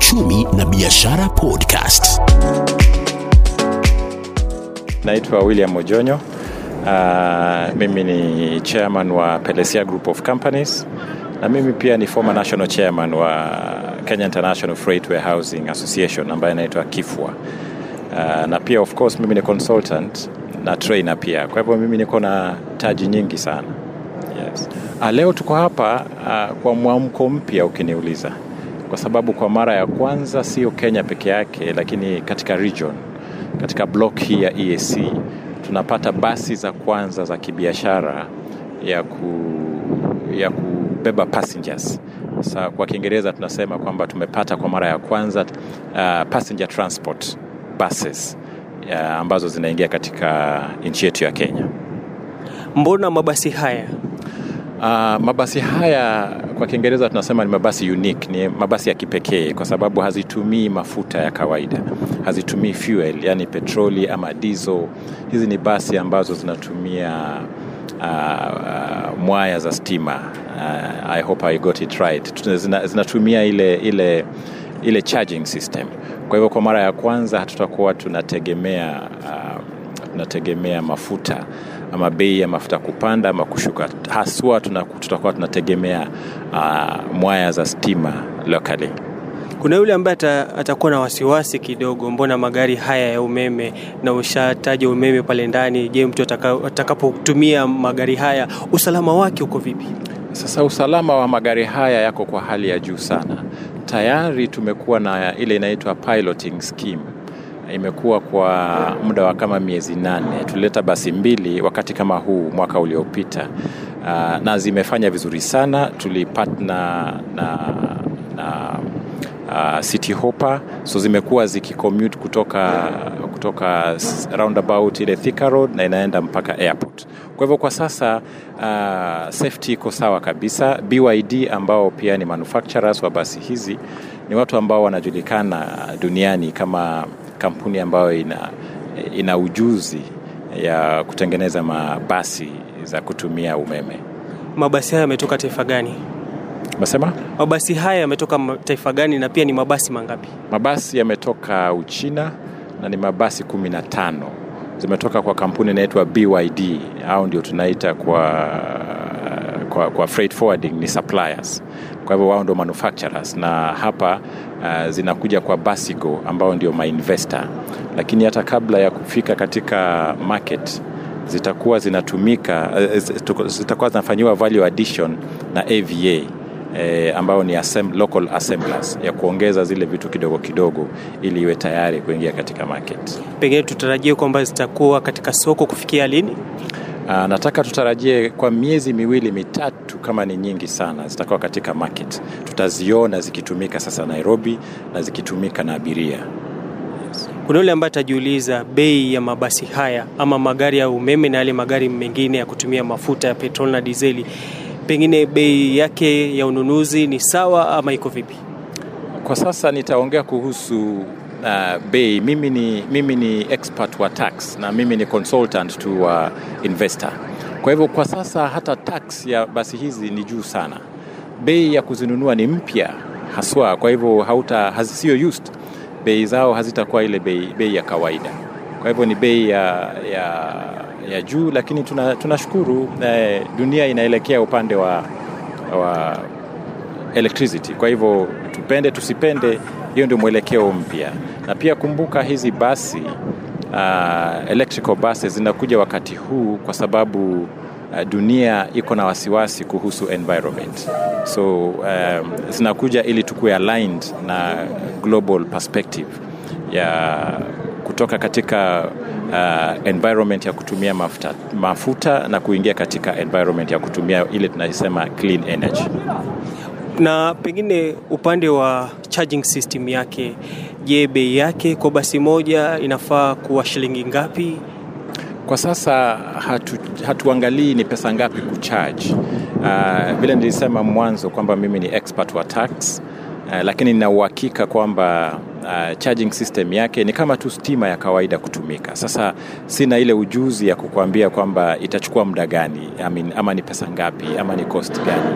Uchumi na Biashara Podcast. Naitwa William Ojonyo. Uh, mimi ni chairman wa Pelesia Group of Companies na mimi pia ni former national chairman wa Kenya International Freight Warehousing Association ambayo inaitwa KIFWA. Uh, na pia of course mimi ni consultant na trainer pia, kwa hivyo mimi niko na taji nyingi sana. Yes. Uh, leo tuko hapa uh, kwa mwamko mpya ukiniuliza, kwa sababu kwa mara ya kwanza sio Kenya peke yake, lakini katika region, katika block hii ya EAC tunapata basi za kwanza za kibiashara ya, ku, ya kubeba passengers. Sa, kwa Kiingereza tunasema kwamba tumepata kwa mara ya kwanza uh, passenger transport buses uh, ambazo zinaingia katika nchi yetu ya Kenya. Mbona mabasi haya? Uh, mabasi haya kwa Kiingereza tunasema ni mabasi unique, ni mabasi ya kipekee kwa sababu hazitumii mafuta ya kawaida, hazitumii fuel, yani petroli ama diesel. Hizi ni basi ambazo zinatumia uh, uh, mwaya za stima. Uh, I hope I got it right. Zina, zinatumia ile ile ile charging system. Kwa hivyo kwa mara ya kwanza hatutakuwa tunategemea uh, tunategemea mafuta ama bei ya mafuta kupanda ama kushuka, haswa tutakuwa tunategemea uh, mwaya za stima locally. Kuna yule ambaye atakuwa na wasiwasi kidogo, mbona magari haya ya umeme na ushataja umeme pale ndani? Je, mtu atakapotumia magari haya usalama wake uko vipi? Sasa usalama wa magari haya yako kwa hali ya juu sana. Tayari tumekuwa na ile inaitwa piloting scheme imekuwa kwa muda wa kama miezi nane. Tulileta basi mbili wakati kama huu mwaka uliopita, uh, na zimefanya vizuri sana. Tulipatna na, na uh, City Hopper, so zimekuwa zikicommute kutoka, kutoka roundabout ile Thika Road na inaenda mpaka airport. Kwa hivyo kwa sasa uh, safety iko sawa kabisa. BYD ambao pia ni manufacturers wa basi hizi ni watu ambao wanajulikana duniani kama kampuni ambayo ina, ina ujuzi ya kutengeneza mabasi za kutumia umeme. Mabasi haya yametoka taifa gani? Masema mabasi haya yametoka taifa gani na pia ni mabasi mangapi? Mabasi yametoka Uchina na ni mabasi kumi na tano zimetoka kwa kampuni inaitwa BYD au ndio tunaita kwa, kwa, kwa freight forwarding ni suppliers kwa hivyo wao ndio manufacturers na hapa uh, zinakuja kwa Basigo ambao ndio mainvestor, lakini hata kabla ya kufika katika market zitakuwa zinatumika uh, zitakuwa zinafanyiwa value addition na AVA e, ambao ni assemb local assemblers ya kuongeza zile vitu kidogo kidogo ili iwe tayari kuingia katika market. Pengine tutarajie kwamba zitakuwa katika soko kufikia lini? Uh, nataka tutarajie kwa miezi miwili mitatu, kama ni nyingi sana, zitakuwa katika market. Tutaziona zikitumika sasa Nairobi na zikitumika na abiria. Yes. Kuna yule ambaye atajiuliza bei ya mabasi haya ama magari ya umeme na yale magari mengine ya kutumia mafuta ya petroli na dizeli, pengine bei yake ya ununuzi ni sawa ama iko vipi? Kwa sasa nitaongea kuhusu uh, bei. Mimi ni, mimi ni expert wa tax na mimi ni consultant to uh, investor. Kwa hivyo kwa sasa hata tax ya basi hizi ni juu sana. Bei ya kuzinunua ni mpya haswa, kwa hivyo hauta sio used, bei zao hazitakuwa ile bei, bei ya kawaida. Kwa hivyo ni bei ya, ya, ya juu, lakini tunashukuru tuna eh, dunia inaelekea upande wa, wa electricity. Kwa hivyo tupende tusipende, hiyo ndio mwelekeo mpya. Na pia kumbuka hizi basi uh, electrical buses zinakuja wakati huu kwa sababu uh, dunia iko na wasiwasi kuhusu environment, so um, zinakuja ili tukuwe aligned na global perspective ya kutoka katika uh, environment ya kutumia mafuta, mafuta na kuingia katika environment ya kutumia ile tunasema clean energy. Na pengine upande wa charging system yake, je, bei yake kwa basi moja inafaa kuwa shilingi ngapi? Kwa sasa hatu, hatuangalii ni pesa ngapi kucharge. Uh, vile nilisema mwanzo kwamba mimi ni expert wa tax uh, lakini nina uhakika kwamba uh, charging system yake ni kama tu stima ya kawaida kutumika. Sasa sina ile ujuzi ya kukuambia kwamba itachukua muda gani I mean, ama ni pesa ngapi ama ni cost gani.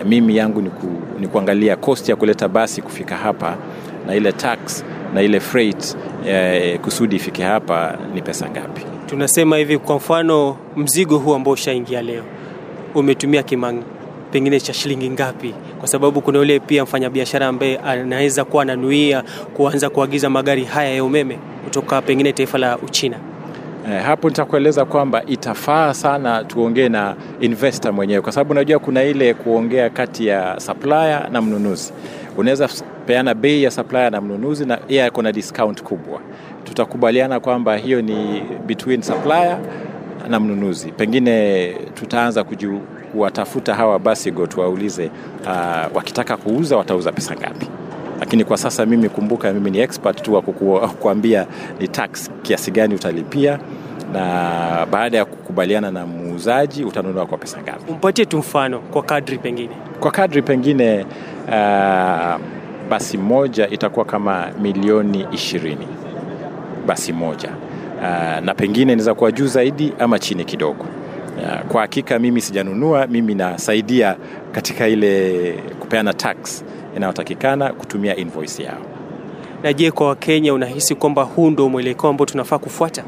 Uh, mimi yangu ni, ku, ni kuangalia cost ya kuleta basi kufika hapa na ile tax na ile freight uh, kusudi ifike hapa ni pesa ngapi. Tunasema hivi, kwa mfano mzigo huu ambao ushaingia leo umetumia kima pengine cha shilingi ngapi? Kwa sababu kuna yule pia mfanyabiashara ambaye anaweza kuwa ananuia kuanza kuagiza magari haya ya umeme kutoka pengine taifa la Uchina. Eh, hapo nitakueleza kwamba itafaa sana tuongee na investor mwenyewe, kwa sababu unajua kuna ile kuongea kati ya supplier na mnunuzi. Unaweza peana bei ya supplier na mnunuzi na yeye ako na discount kubwa. Tutakubaliana kwamba hiyo ni between supplier na mnunuzi. Pengine tutaanza kuju, kuwatafuta hawa basigo tuwaulize, uh, wakitaka kuuza watauza pesa ngapi lakini kwa sasa mimi kumbuka, mimi ni expert tu wa kukuambia ni tax kiasi gani utalipia, na baada ya kukubaliana na muuzaji utanunua kwa pesa ngapi. Umpatie tu mfano kwa kadri pengine. Kwa kadri pengine, uh, basi moja itakuwa kama milioni ishirini basi moja, uh, na pengine inaweza kuwa juu zaidi ama chini kidogo. Uh, kwa hakika mimi sijanunua, mimi nasaidia katika ile kupeana tax inayotakikana kutumia invoice yao. Na je, kwa Wakenya unahisi kwamba huu ndio mwelekeo ambao tunafaa kufuata?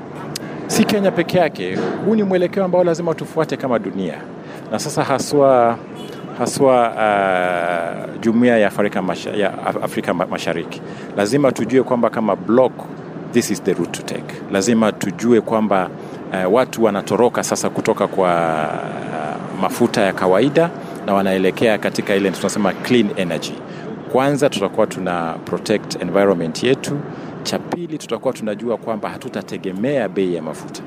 Si Kenya peke yake, huu ni mwelekeo ambao lazima tufuate kama dunia, na sasa haswa haswa uh, jumuiya ya Afrika, masha, ya Afrika Mashariki lazima tujue kwamba kama block this is the route to take. Lazima tujue kwamba uh, watu wanatoroka sasa kutoka kwa uh, mafuta ya kawaida na wanaelekea katika ile tunasema clean energy. Kwanza tutakuwa tuna protect environment yetu. Cha pili tutakuwa tunajua kwamba hatutategemea bei ya mafuta,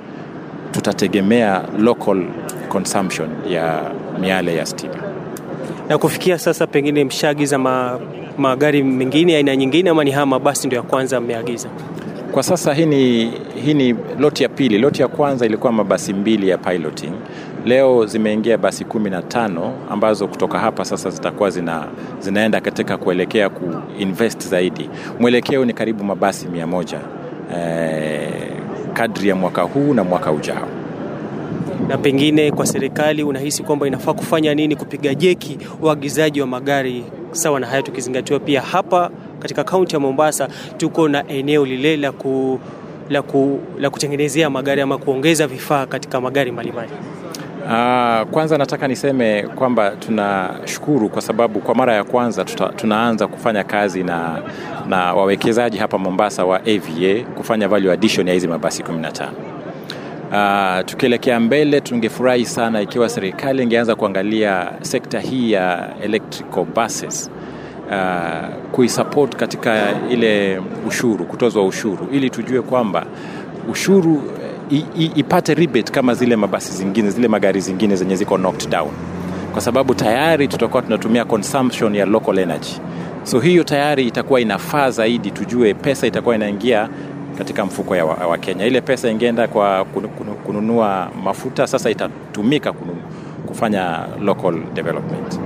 tutategemea local consumption ya miale ya stima. Na kufikia sasa, pengine mshaagiza ma, magari mengine aina nyingine, ama ni haya mabasi ndio ya kwanza mmeagiza? Kwa sasa hii ni, hii ni loti ya pili. Loti ya kwanza ilikuwa mabasi mbili ya piloting. Leo zimeingia basi kumi na tano ambazo kutoka hapa sasa zitakuwa zina, zinaenda katika kuelekea kuinvest zaidi. Mwelekeo ni karibu mabasi mia moja eh, kadri ya mwaka huu na mwaka ujao. Na pengine kwa serikali unahisi kwamba inafaa kufanya nini kupiga jeki uagizaji wa magari sawa na haya, tukizingatiwa pia hapa katika kaunti ya Mombasa tuko na eneo lile la, ku, la, ku, la kutengenezea magari ama kuongeza vifaa katika magari mbalimbali. Uh, kwanza nataka niseme kwamba tunashukuru kwa sababu kwa mara ya kwanza tuta, tunaanza kufanya kazi na, na wawekezaji hapa Mombasa wa AVA kufanya value addition ya hizi mabasi 15. Uh, tukielekea mbele tungefurahi sana ikiwa serikali ingeanza kuangalia sekta hii ya electrical buses uh, kuisupport katika ile ushuru, kutozwa ushuru ili tujue kwamba ushuru i, i, ipate rebate kama zile mabasi zingine, zile magari zingine zenye ziko knocked down, kwa sababu tayari tutakuwa tunatumia consumption ya local energy, so hiyo tayari itakuwa inafaa zaidi, tujue pesa itakuwa inaingia katika mfuko ya Wakenya wa ile pesa ingeenda kwa kununua mafuta, sasa itatumika kufanya local development.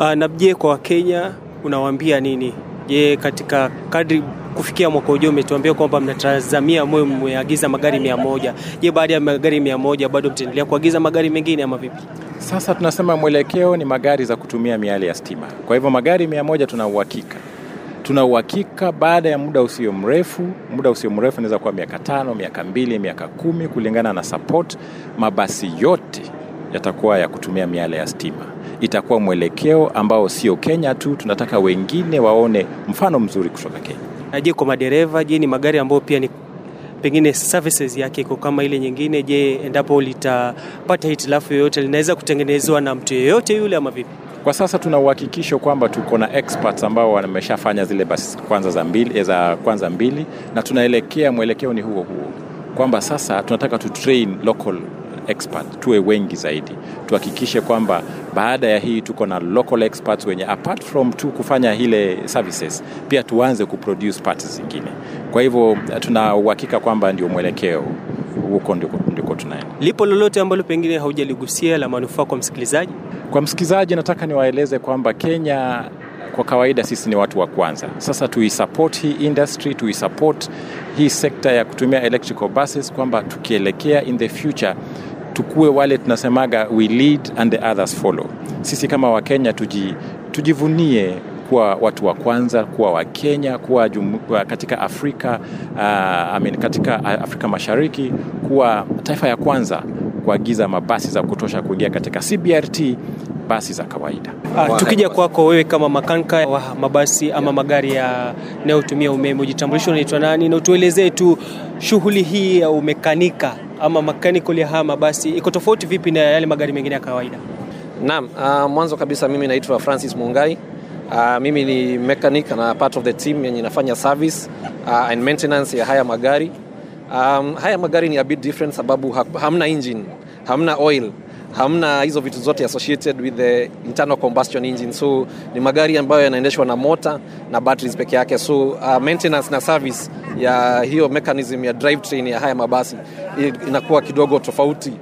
Uh, na je, kwa Wakenya unawaambia nini? Je, katika kadri kufikia mwaka ujao umetuambia kwamba mnatazamia mwe mmeagiza magari mia moja. Je, baada ya magari mia moja bado mtaendelea kuagiza magari mengine ama vipi? Sasa tunasema mwelekeo ni magari za kutumia miale ya stima. Kwa hivyo magari mia moja tuna uhakika tuna uhakika baada ya muda usio mrefu, muda usio mrefu inaweza kuwa miaka tano, miaka mbili, miaka kumi, kulingana na support, mabasi yote yatakuwa ya kutumia miale ya stima. Itakuwa mwelekeo ambao sio Kenya tu, tunataka wengine waone mfano mzuri kutoka Kenya. Na je, kwa madereva, je, ni magari ambayo pia ni pengine services yake iko kama ile nyingine? Je, endapo litapata hitilafu yoyote linaweza kutengenezwa na mtu yeyote yule ama vipi? Kwa sasa tuna uhakikisho kwamba tuko na experts ambao wameshafanya zile basi kwanza za mbili, za kwanza mbili na tunaelekea mwelekeo ni huo huo kwamba sasa tunataka tutrain local expert tuwe wengi zaidi. Tuhakikishe kwamba baada ya hii tuko na local experts wenye apart from tu kufanya ile services pia tuanze kuproduce parts zingine. Kwa hivyo tuna uhakika kwamba ndio mwelekeo huko ndiko, ndiko tunaenda. Lipo lolote ambalo pengine haujaligusia la manufaa kwa msikilizaji? kwa msikilizaji nataka niwaeleze kwamba kenya kwa kawaida sisi ni watu wa kwanza. Sasa tuisupport hii industry tuisupport hii sekta ya kutumia electrical buses kwamba tukielekea in the future tukue wale tunasemaga we lead and the others follow. Sisi kama wakenya tuji, tujivunie kuwa watu wa kwanza kuwa wakenya kuwa jum, katika afrika uh, I mean, katika afrika mashariki kuwa taifa ya kwanza kuagiza mabasi za kutosha kuingia katika cbrt basi za kawaida. Uh, tukija kwako wewe kama makanka wa mabasi ama magari yanayotumia umeme, ujitambulisho unaitwa nani, na utuelezee tu shughuli hii ya umekanika ama mechanical ya haya mabasi iko tofauti vipi na yale magari mengine ya kawaida? Naam, uh, mwanzo kabisa mimi naitwa Francis Mungai. Uh, mimi ni mechanic na part of the team yenye inafanya service uh, and maintenance ya haya magari. Um, haya magari ni a bit different sababu ha hamna engine, hamna oil, hamna hizo vitu zote associated with the internal combustion engine. So ni magari ambayo yanaendeshwa na mota na batteries peke yake. So uh, maintenance na service ya hiyo mechanism ya drivetrain ya haya mabasi inakuwa kidogo tofauti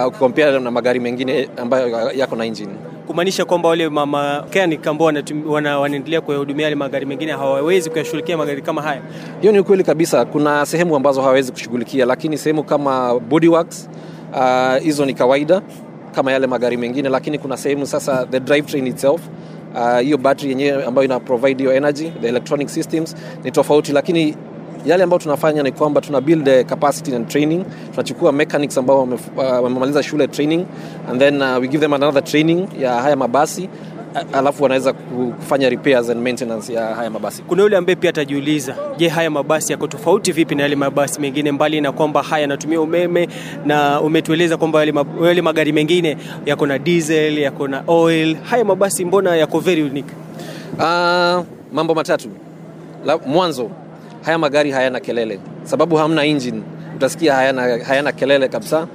uh, ukikompea na magari mengine ambayo yako na engine. kumaanisha kwamba wale mama mechanic ambao wana- wanaendelea kuyahudumia yale magari mengine hawawezi kuyashughulikia magari kama haya. Hiyo ni ukweli kabisa. Kuna sehemu ambazo hawawezi kushughulikia, lakini sehemu kama bodyworks hizo hizo ni kawaida kama yale magari mengine, lakini kuna sehemu sasa the drivetrain itself hiyo uh, battery yenyewe ambayo ina provide hiyo energy, the electronic systems ni tofauti, lakini yale ambayo tunafanya ni kwamba tuna build capacity and training. Tunachukua mechanics ambao ah, wamemaliza shule training and then uh, we give them another training ya haya mabasi alafu wanaweza kufanya repairs and maintenance ya haya mabasi. Kuna yule ambaye pia atajiuliza, je, haya mabasi yako tofauti vipi na yale mabasi mengine, mbali na kwamba haya yanatumia umeme, na umetueleza kwamba yale, yale magari mengine yako na diesel, yako na oil. Haya mabasi mbona yako very unique? Uh, mambo matatu. La, mwanzo haya magari hayana kelele, sababu hamna engine, utasikia hayana, hayana kelele kabisa.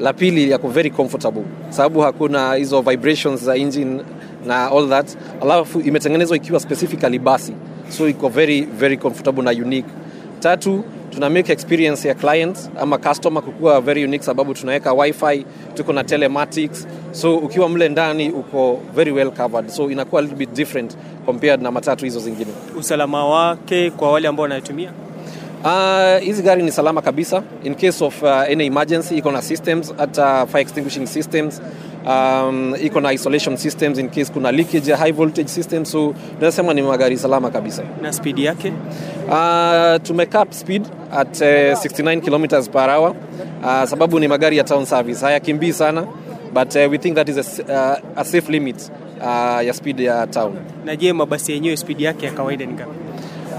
La pili yako very comfortable, sababu hakuna hizo vibrations za engine na all that. Alafu imetengenezwa ikiwa specifically basi, so iko very very comfortable na unique. Tatu, tuna make experience ya client ama customer kukuwa very unique, sababu tunaweka wifi, tuko na telematics, so ukiwa mle ndani uko very well covered, so inakuwa a little bit different compared na matatu hizo zingine. Usalama wake kwa wale ambao wanatumia? Hizi hizi gari ni salama kabisa. In case of uh, any emergency iko na systems hata fire extinguishing systems um, iko na isolation systems in case kuna leakage high voltage system so tunasema ni magari salama kabisa. Na speed yake? Uh, tumecap speed at uh, 69 kilometers per hour. Uh, sababu ni magari ya town service. Hayakimbii sana but uh, we think that is a, uh, a safe limit uh, ya speed ya town na je, mabasi yenyewe spidi yake ya kawaida ni ngapi?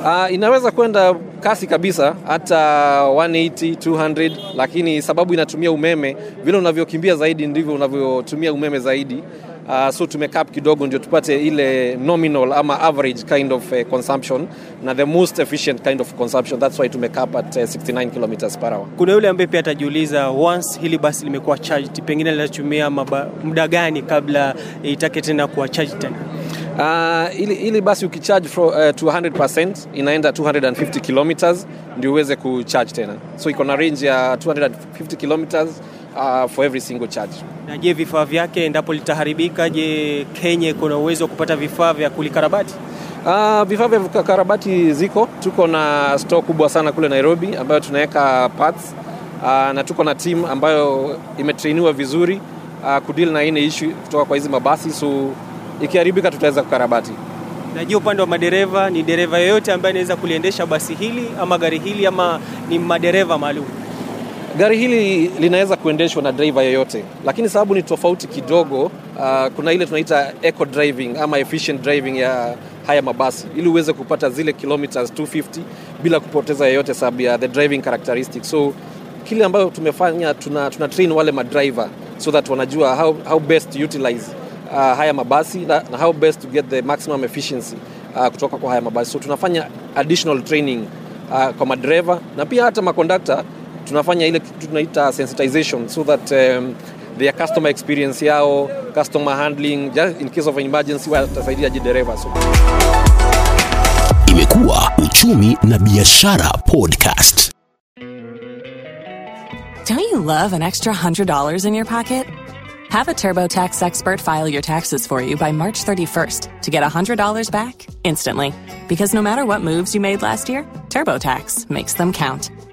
Uh, inaweza kwenda kasi kabisa hata 180 200 lakini sababu inatumia umeme vile unavyokimbia zaidi ndivyo unavyotumia umeme zaidi uh, so tumekap kidogo ndio tupate ile nominal ama average kind of uh, consumption na the most efficient kind of consumption. That's why tumekap at uh, 69 kilometers per hour. Kuna yule ambaye pia atajiuliza once hili basi limekuwa charged, pengine linatumia muda gani kabla itake tena kuwa charged tena? Uh, ili, ili basi ukicharge for, uh, to 100% inaenda 250 kilometers ndio uweze kucharge tena. So iko na range ya 250 kilometers uh, for every single charge Na je, vifaa vyake endapo litaharibika, je, Kenya kuna uwezo wa kupata vifaa vya kulikarabati? Uh, vifaa vya karabati ziko, tuko na store kubwa sana kule Nairobi ambayo tunaweka parts uh, na tuko na team ambayo imetrainiwa vizuri uh, kudeal na ine issue kutoka kwa hizi mabasi, so ikiharibika tutaweza kukarabati. Na je, upande wa madereva, ni dereva yoyote ambaye anaweza kuliendesha basi hili ama gari hili ama ni madereva maalum? Gari hili linaweza kuendeshwa na driver yoyote, lakini sababu ni tofauti kidogo. Uh, kuna ile tunaita eco driving ama efficient driving ya haya mabasi, ili uweze kupata zile kilometers 250 bila kupoteza yoyote sababu ya the driving characteristics. So kile ambayo tumefanya tuna, tuna train wale madriver so that wanajua how, how best to utilize uh, haya mabasi na, na how best to get the maximum efficiency uh, kutoka kwa haya mabasi. So tunafanya additional training uh, kwa madereva na pia hata makondakta tunafanya ile kitu tunaita sensitization so that um, their customer experience yao customer handling just in case of an emergency watasaidia dereva so. Imekuwa uchumi na biashara podcast. Don't you love an extra $100 in your pocket? Have a TurboTax expert file your taxes for you by March 31st to get $100 back instantly. Because no matter what moves you made last year, TurboTax makes them count.